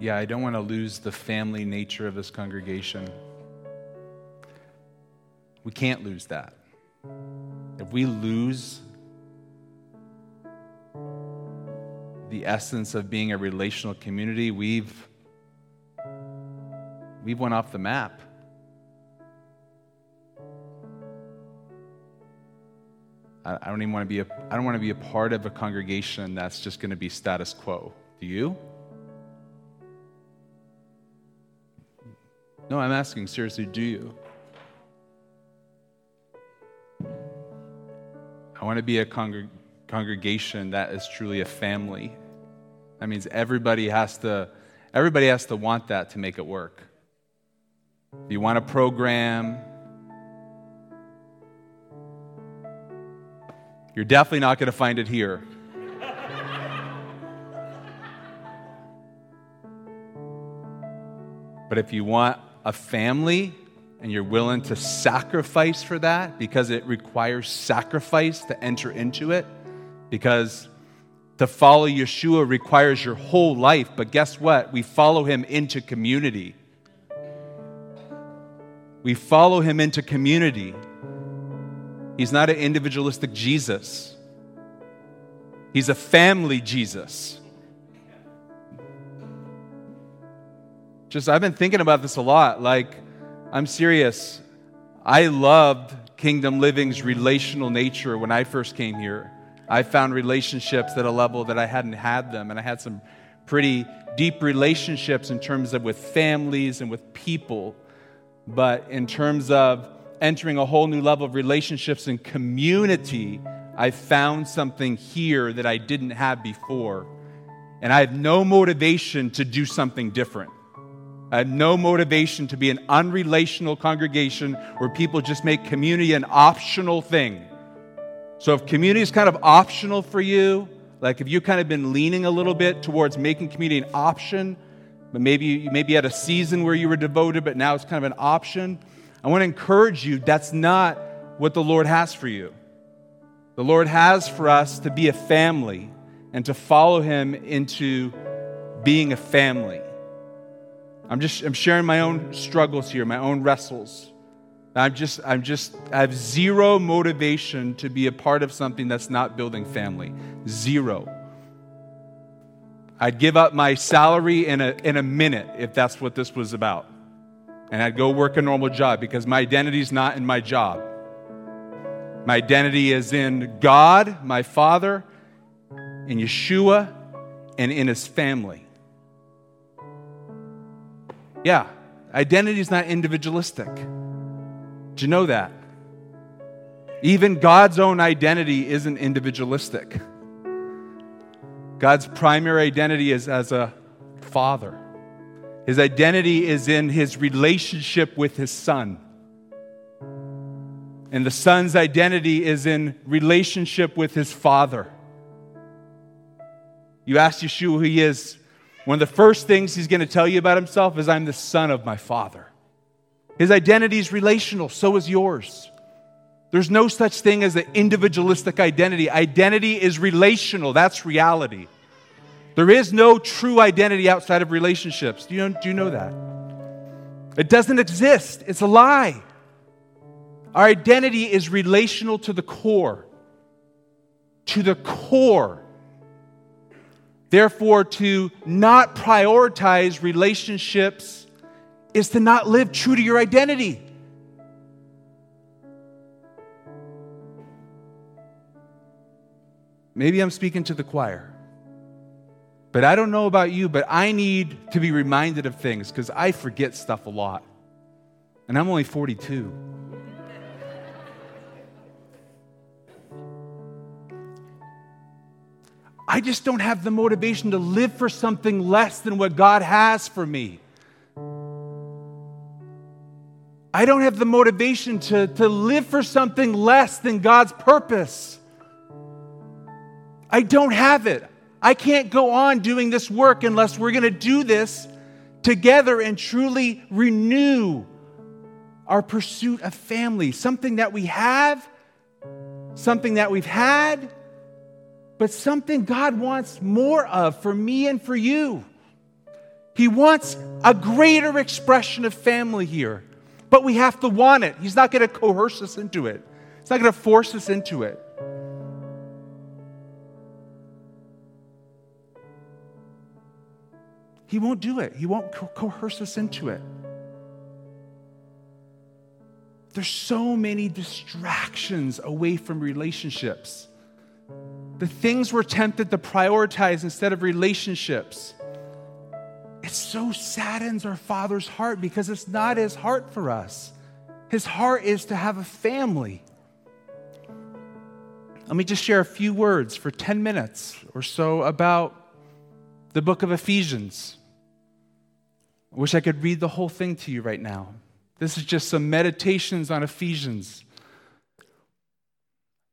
yeah, I don't want to lose the family nature of this congregation. We can't lose that. If we lose the essence of being a relational community, we've we've went off the map. I, don't even want to be a, I don't want to be a part of a congregation that's just going to be status quo. Do you? No, I'm asking seriously, do you? I want to be a congreg- congregation that is truly a family. That means everybody has to everybody has to want that to make it work. If you want a program, you're definitely not going to find it here. but if you want a family and you're willing to sacrifice for that because it requires sacrifice to enter into it, because to follow Yeshua requires your whole life. But guess what? We follow him into community. We follow him into community. He's not an individualistic Jesus, he's a family Jesus. Just, I've been thinking about this a lot. Like, I'm serious. I loved Kingdom Living's relational nature when I first came here. I found relationships at a level that I hadn't had them, and I had some pretty deep relationships in terms of with families and with people. But in terms of entering a whole new level of relationships and community, I found something here that I didn't have before. And I have no motivation to do something different. Had no motivation to be an unrelational congregation where people just make community an optional thing. So if community is kind of optional for you, like if you've kind of been leaning a little bit towards making community an option, but maybe you maybe had a season where you were devoted, but now it's kind of an option. I want to encourage you that's not what the Lord has for you. The Lord has for us to be a family and to follow Him into being a family. I'm just I'm sharing my own struggles here, my own wrestles. I'm just I'm just I have zero motivation to be a part of something that's not building family. Zero. I'd give up my salary in a in a minute if that's what this was about. And I'd go work a normal job because my identity is not in my job. My identity is in God, my Father, in Yeshua, and in His family. Yeah, identity is not individualistic. Do you know that? Even God's own identity isn't individualistic. God's primary identity is as a father. His identity is in his relationship with his son. And the son's identity is in relationship with his father. You ask Yeshua who he is, one of the first things he's going to tell you about himself is, I'm the son of my father. His identity is relational, so is yours. There's no such thing as an individualistic identity. Identity is relational, that's reality. There is no true identity outside of relationships. Do you know, do you know that? It doesn't exist, it's a lie. Our identity is relational to the core. To the core. Therefore, to not prioritize relationships is to not live true to your identity. Maybe I'm speaking to the choir. But I don't know about you, but I need to be reminded of things because I forget stuff a lot. And I'm only 42. I just don't have the motivation to live for something less than what God has for me. I don't have the motivation to, to live for something less than God's purpose. I don't have it. I can't go on doing this work unless we're going to do this together and truly renew our pursuit of family, something that we have, something that we've had, but something God wants more of for me and for you. He wants a greater expression of family here, but we have to want it. He's not going to coerce us into it, He's not going to force us into it. He won't do it. He won't co- coerce us into it. There's so many distractions away from relationships. The things we're tempted to prioritize instead of relationships. It so saddens our Father's heart because it's not His heart for us. His heart is to have a family. Let me just share a few words for 10 minutes or so about the book of Ephesians. I wish I could read the whole thing to you right now. This is just some meditations on Ephesians.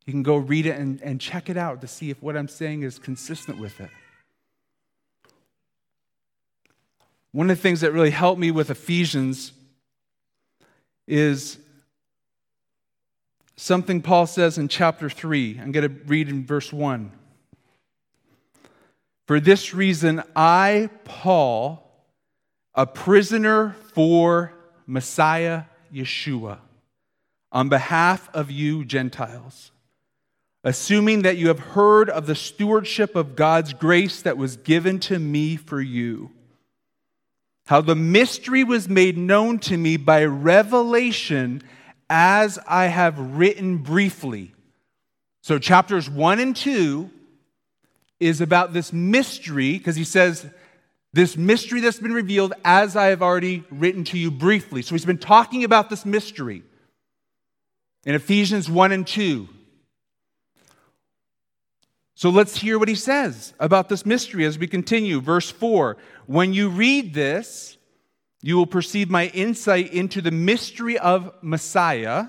You can go read it and, and check it out to see if what I'm saying is consistent with it. One of the things that really helped me with Ephesians is something Paul says in chapter 3. I'm going to read in verse 1. For this reason, I, Paul, a prisoner for Messiah Yeshua, on behalf of you Gentiles, assuming that you have heard of the stewardship of God's grace that was given to me for you, how the mystery was made known to me by revelation as I have written briefly. So, chapters 1 and 2 is about this mystery, because he says, this mystery that's been revealed as I have already written to you briefly. So he's been talking about this mystery in Ephesians 1 and 2. So let's hear what he says about this mystery as we continue. Verse 4 When you read this, you will perceive my insight into the mystery of Messiah,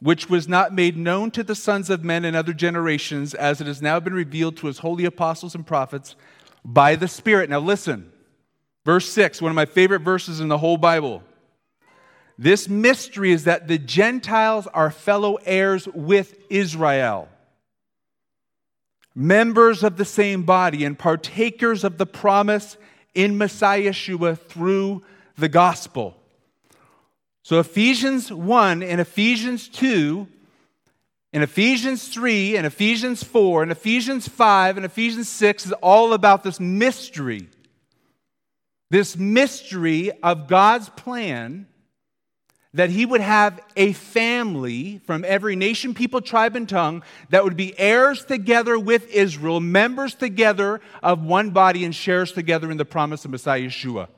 which was not made known to the sons of men in other generations, as it has now been revealed to his holy apostles and prophets by the Spirit. Now, listen, verse 6, one of my favorite verses in the whole Bible. This mystery is that the Gentiles are fellow heirs with Israel, members of the same body, and partakers of the promise in Messiah Yeshua through the gospel. So, Ephesians 1 and Ephesians 2 in Ephesians 3 and Ephesians 4 and Ephesians 5 and Ephesians 6 is all about this mystery. This mystery of God's plan that He would have a family from every nation, people, tribe, and tongue that would be heirs together with Israel, members together of one body, and shares together in the promise of Messiah Yeshua.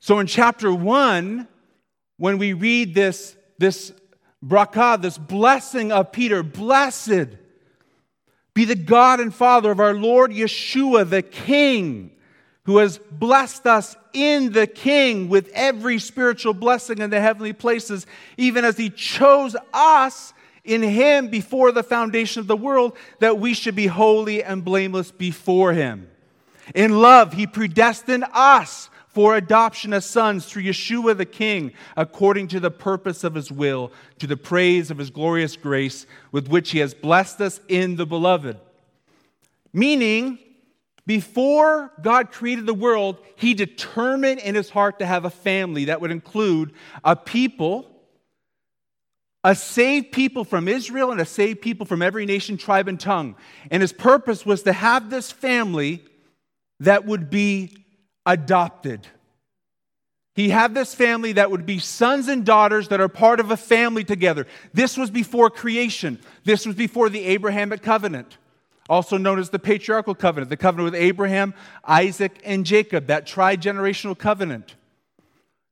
So in chapter 1, when we read this this bracha, this blessing of Peter. Blessed be the God and Father of our Lord Yeshua, the King, who has blessed us in the King with every spiritual blessing in the heavenly places, even as He chose us in Him before the foundation of the world, that we should be holy and blameless before Him. In love, He predestined us for adoption as sons through Yeshua the King, according to the purpose of his will, to the praise of his glorious grace, with which he has blessed us in the beloved. Meaning, before God created the world, he determined in his heart to have a family that would include a people, a saved people from Israel, and a saved people from every nation, tribe, and tongue. And his purpose was to have this family that would be adopted. He had this family that would be sons and daughters that are part of a family together. This was before creation. This was before the Abrahamic covenant, also known as the patriarchal covenant, the covenant with Abraham, Isaac, and Jacob, that tri generational covenant.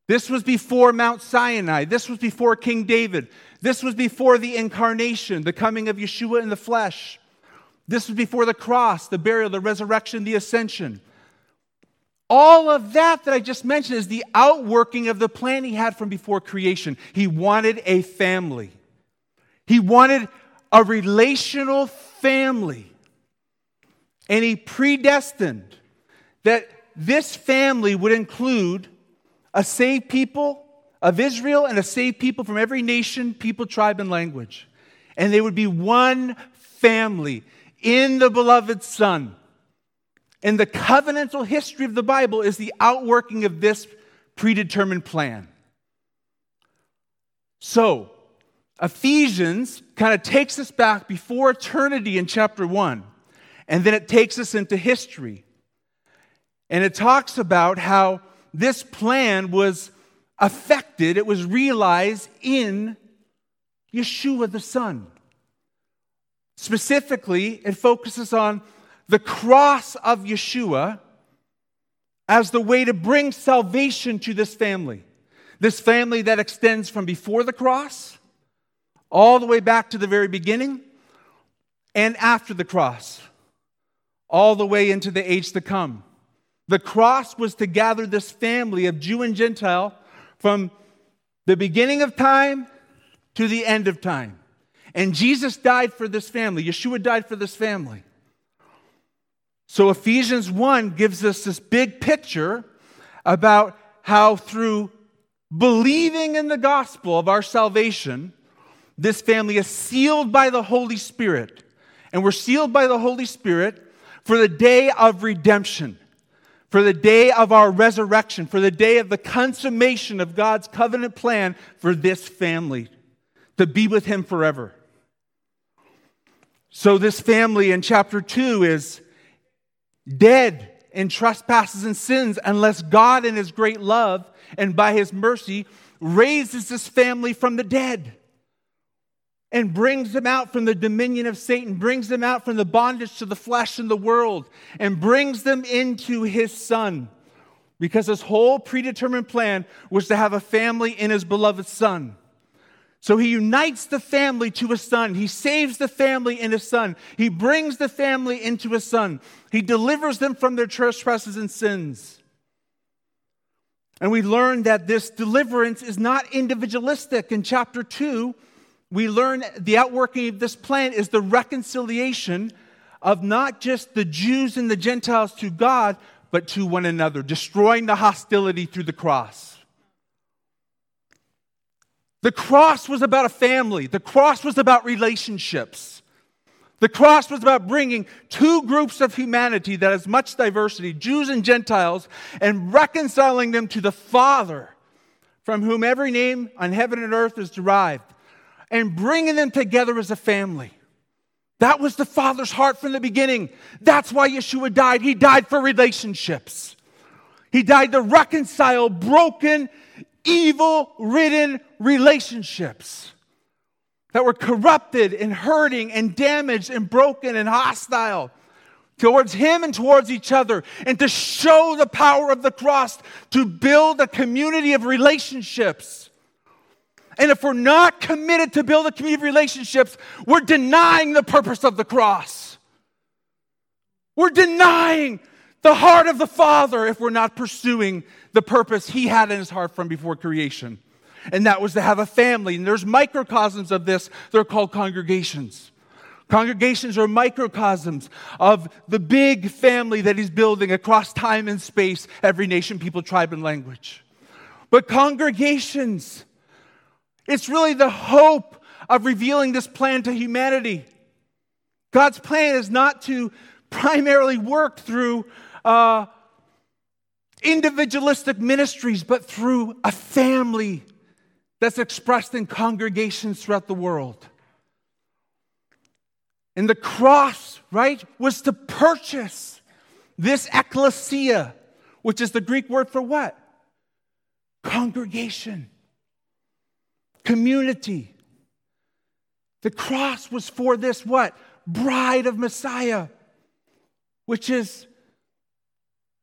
This was before Mount Sinai. This was before King David. This was before the incarnation, the coming of Yeshua in the flesh. This was before the cross, the burial, the resurrection, the ascension. All of that that I just mentioned is the outworking of the plan he had from before creation. He wanted a family, he wanted a relational family. And he predestined that this family would include a saved people of Israel and a saved people from every nation, people, tribe, and language. And they would be one family in the beloved Son And the covenantal history of the Bible is the outworking of this predetermined plan. So, Ephesians kind of takes us back before eternity in chapter 1, and then it takes us into history. And it talks about how this plan was affected, it was realized in Yeshua the Son. Specifically, it focuses on the cross of Yeshua as the way to bring salvation to this family. This family that extends from before the cross all the way back to the very beginning and after the cross, all the way into the age to come. The cross was to gather this family of Jew and Gentile from the beginning of time to the end of time. And Jesus died for this family. Yeshua died for this family. So Ephesians 1 gives us this big picture about how through believing in the gospel of our salvation, this family is sealed by the Holy Spirit. And we're sealed by the Holy Spirit for the day of redemption, for the day of our resurrection, for the day of the consummation of God's covenant plan for this family to be with Him forever. So, this family in chapter 2 is dead in trespasses and sins unless God, in His great love and by His mercy, raises this family from the dead and brings them out from the dominion of Satan, brings them out from the bondage to the flesh and the world, and brings them into His Son. Because His whole predetermined plan was to have a family in His beloved Son. So he unites the family to his son. He saves the family in his son. He brings the family into his son. He delivers them from their trespasses and sins. And we learn that this deliverance is not individualistic. In chapter 2, we learn the outworking of this plan is the reconciliation of not just the Jews and the Gentiles to God, but to one another, destroying the hostility through the cross. The cross was about a family, the cross was about relationships. The cross was about bringing two groups of humanity that has much diversity, Jews and Gentiles, and reconciling them to the Father, from whom every name on heaven and earth is derived, and bringing them together as a family. That was the Father's heart from the beginning. That's why Yeshua died. He died for relationships. He died to reconcile broken evil ridden relationships that were corrupted and hurting and damaged and broken and hostile towards him and towards each other, and to show the power of the cross to build a community of relationships. And if we're not committed to build a community of relationships, we're denying the purpose of the cross. We're denying the heart of the Father if we're not pursuing the purpose He had in His heart from before creation. And that was to have a family. And there's microcosms of this, they're called congregations. Congregations are microcosms of the big family that He's building across time and space, every nation, people, tribe, and language. But congregations, it's really the hope of revealing this plan to humanity. God's plan is not to primarily work through uh, individualistic ministries, but through a family that's expressed in congregations throughout the world. And the cross, right, was to purchase this ecclesia, which is the Greek word for what? Congregation, community. The cross was for this what? Bride of Messiah, which is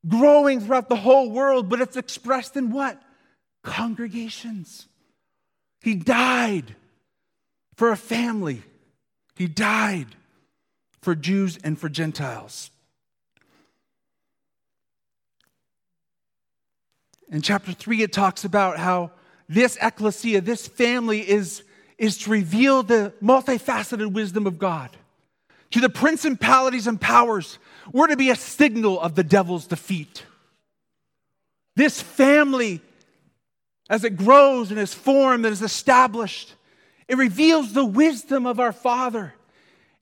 growing throughout the whole world, but it's expressed in what? Congregations. He died for a family, He died for Jews and for Gentiles. In chapter 3, it talks about how this ecclesia, this family, is, is to reveal the multifaceted wisdom of God to the principalities and powers we're to be a signal of the devil's defeat. This family, as it grows and is formed and is established, it reveals the wisdom of our Father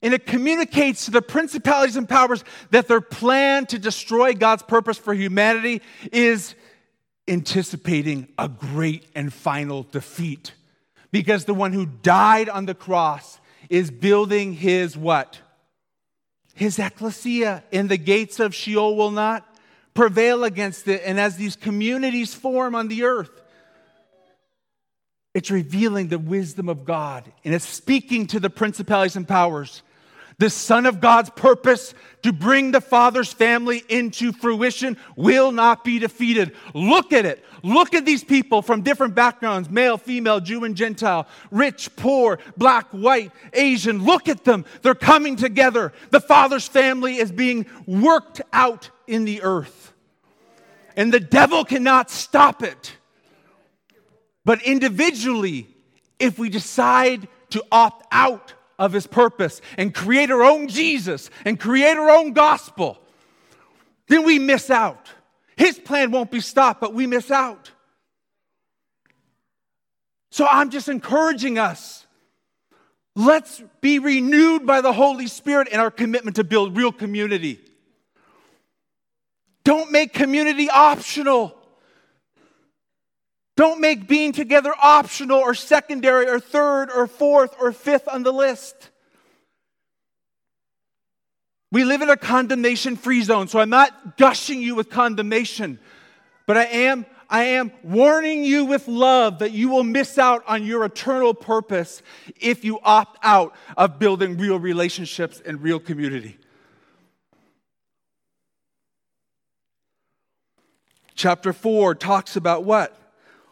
And it communicates to the principalities and powers that their plan to destroy God's purpose for humanity is anticipating a great and final defeat. Because the one who died on the cross is building his what? His ecclesia, and the gates of Sheol will not prevail against it. And as these communities form on the earth, it's revealing the wisdom of God and it's speaking to the principalities and powers the Son of God's purpose to bring the Father's family into fruition will not be defeated. Look at it. Look at these people from different backgrounds male, female, Jew, and Gentile, rich, poor, black, white, Asian. Look at them. They're coming together. The Father's family is being worked out in the earth. And the devil cannot stop it. But individually, if we decide to opt out of his purpose and create our own Jesus and create our own gospel, then we miss out. His plan won't be stopped, but we miss out. So I'm just encouraging us. Let's be renewed by the Holy Spirit in our commitment to build real community. Don't make community optional. Don't make being together optional or secondary or third or fourth or fifth on the list. We live in a condemnation free zone, so I'm not gushing you with condemnation, but I am I am warning you with love that you will miss out on your eternal purpose if you opt out of building real relationships and real community. Chapter 4 talks about what?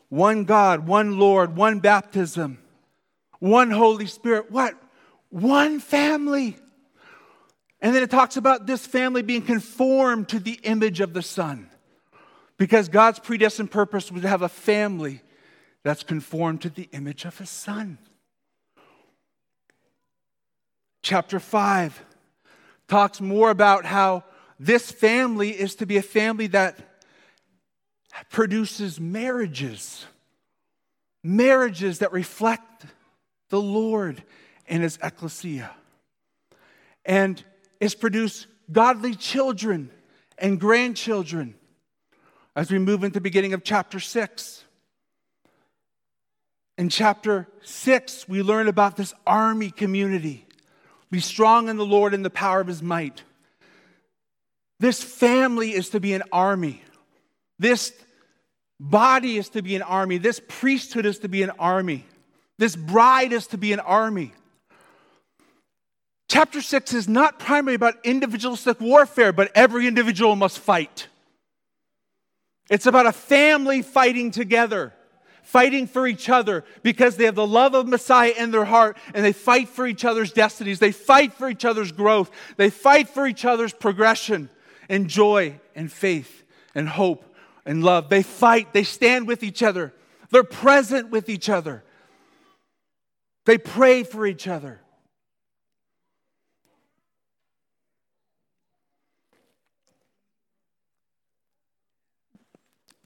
One God, one Lord, one baptism, one Holy Spirit. What? One family. And then it talks about this family being conformed to the image of the Son. Because God's predestined purpose was to have a family that's conformed to the image of His Son. Chapter 5 talks more about how this family is to be a family that produces marriages. Marriages that reflect the Lord and His ecclesia. And it's produced godly children and grandchildren as we move into the beginning of chapter 6. In chapter 6, we learn about this army community. Be strong in the Lord and the power of his might. This family is to be an army. This body is to be an army. This priesthood is to be an army. This bride is to be an army. Chapter 6 is not primarily about individualistic warfare, but every individual must fight. It's about a family fighting together, fighting for each other because they have the love of Messiah in their heart and they fight for each other's destinies. They fight for each other's growth. They fight for each other's progression and joy and faith and hope and love. They fight, they stand with each other, they're present with each other, they pray for each other.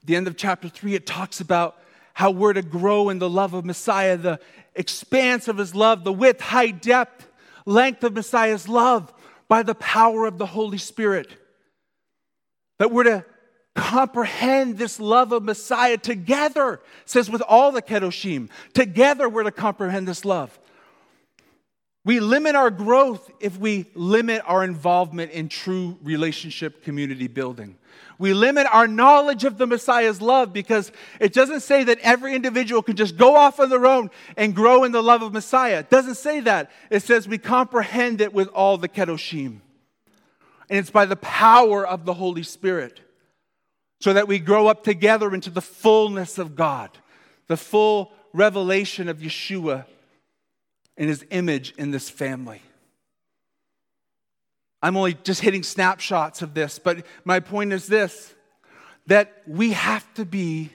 The end of chapter 3, it talks about how we're to grow in the love of Messiah, the expanse of his love, the width, height, depth, length of Messiah's love by the power of the Holy Spirit. That we're to comprehend this love of Messiah together. Says with all the kedoshim, together we're to comprehend this love. We limit our growth if we limit our involvement in true relationship community building. We limit our knowledge of the Messiah's love because it doesn't say that every individual can just go off on their own and grow in the love of Messiah. It doesn't say that. It says we comprehend it with all the kedoshim. And it's by the power of the Holy Spirit so that we grow up together into the fullness of God, the full revelation of Yeshua and his image in this family. I'm only just hitting snapshots of this, but my point is this that we have to be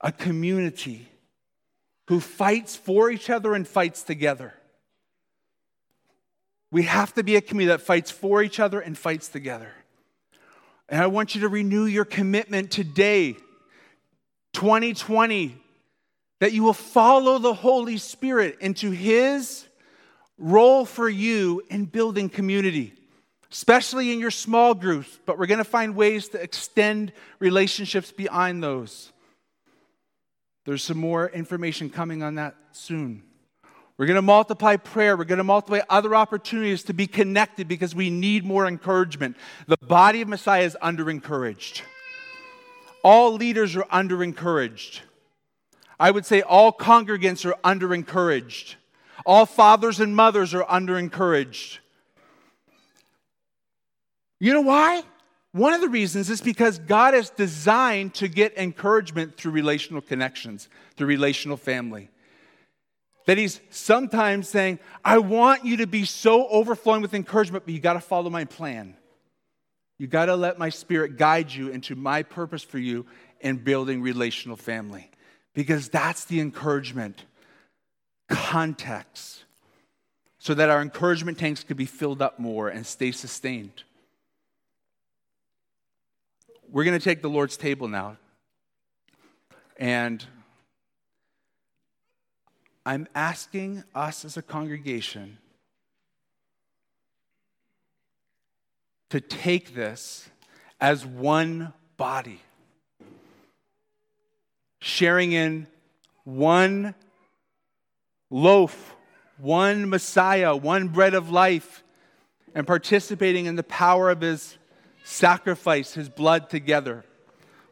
a community who fights for each other and fights together. We have to be a community that fights for each other and fights together. And I want you to renew your commitment today, 2020, that you will follow the Holy Spirit into His role for you in building community, especially in your small groups, but we're going to find ways to extend relationships beyond those. There's some more information coming on that soon. We're going to multiply prayer. We're going to multiply other opportunities to be connected because we need more encouragement. The body of Messiah is under encouraged. All leaders are under encouraged. I would say all congregants are under encouraged. All fathers and mothers are under encouraged. You know why? One of the reasons is because God is designed to get encouragement through relational connections, through relational family. That He's sometimes saying, I want you to be so overflowing with encouragement, but you got to follow my plan. You got to let my spirit guide you into my purpose for you in building relational family because that's the encouragement context so that our encouragement tanks could be filled up more and stay sustained. We're going to take the Lord's table now. And I'm asking us as a congregation to take this as one body sharing in one loaf, one Messiah, one bread of life, and participating in the power of his sacrifice, his blood together,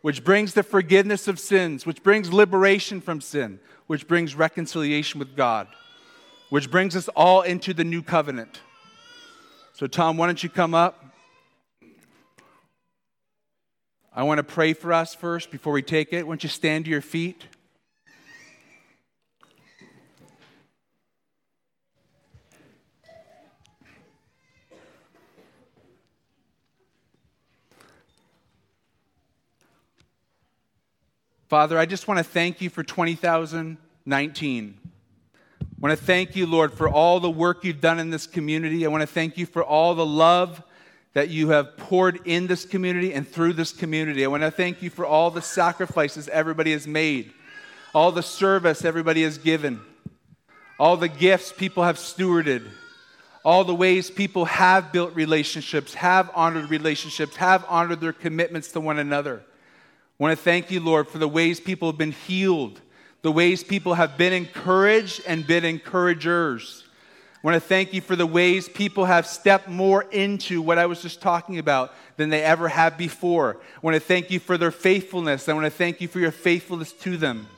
which brings the forgiveness of sins, which brings liberation from sin, which brings reconciliation with God, which brings us all into the new covenant. So, Tom, why don't you come up? I want to pray for us first before we take it. Why don't you stand to your feet? Father, I just want to thank you for 2019. I want to thank you, Lord, for all the work you've done in this community. I want to thank you for all the love that you have poured in this community and through this community. I want to thank you for all the sacrifices everybody has made, all the service everybody has given, all the gifts people have stewarded, all the ways people have built relationships, have honored relationships, have honored their commitments to one another. I want to thank you, Lord, for the ways people have been healed, the ways people have been encouraged and been encouragers. I want to thank you for the ways people have stepped more into what I was just talking about than they ever have before. I want to thank you for their faithfulness. I want to thank you for your faithfulness to them.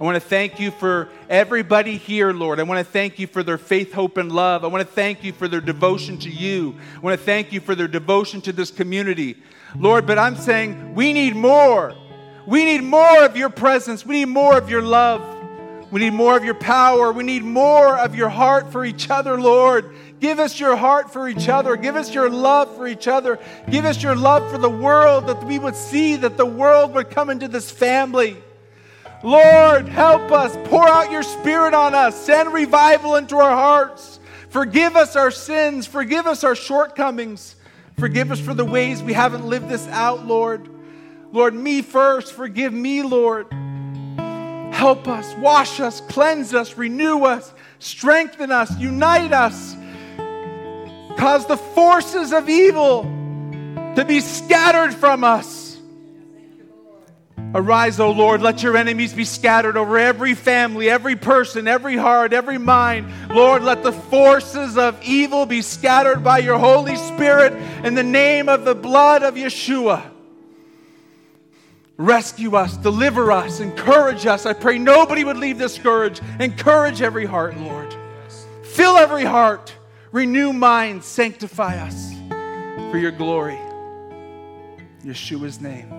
I want to thank you for everybody here, Lord. I want to thank you for their faith, hope, and love. I want to thank you for their devotion to you. I want to thank you for their devotion to this community. Lord, but I'm saying we need more. We need more of your presence. We need more of your love. We need more of your power. We need more of your heart for each other, Lord. Give us your heart for each other. Give us your love for each other. Give us your love for the world that we would see that the world would come into this family. Lord, help us. Pour out your spirit on us. Send revival into our hearts. Forgive us our sins. Forgive us our shortcomings. Forgive us for the ways we haven't lived this out, Lord. Lord, me first. Forgive me, Lord. Help us, wash us, cleanse us, renew us, strengthen us, unite us. Cause the forces of evil to be scattered from us. Arise, O Lord, let your enemies be scattered over every family, every person, every heart, every mind. Lord, let the forces of evil be scattered by your Holy Spirit in the name of the blood of Yeshua. Rescue us, deliver us, encourage us. I pray nobody would leave discouraged. Encourage every heart, Lord. Fill every heart. Renew minds. Sanctify us for your glory. Yeshua's name.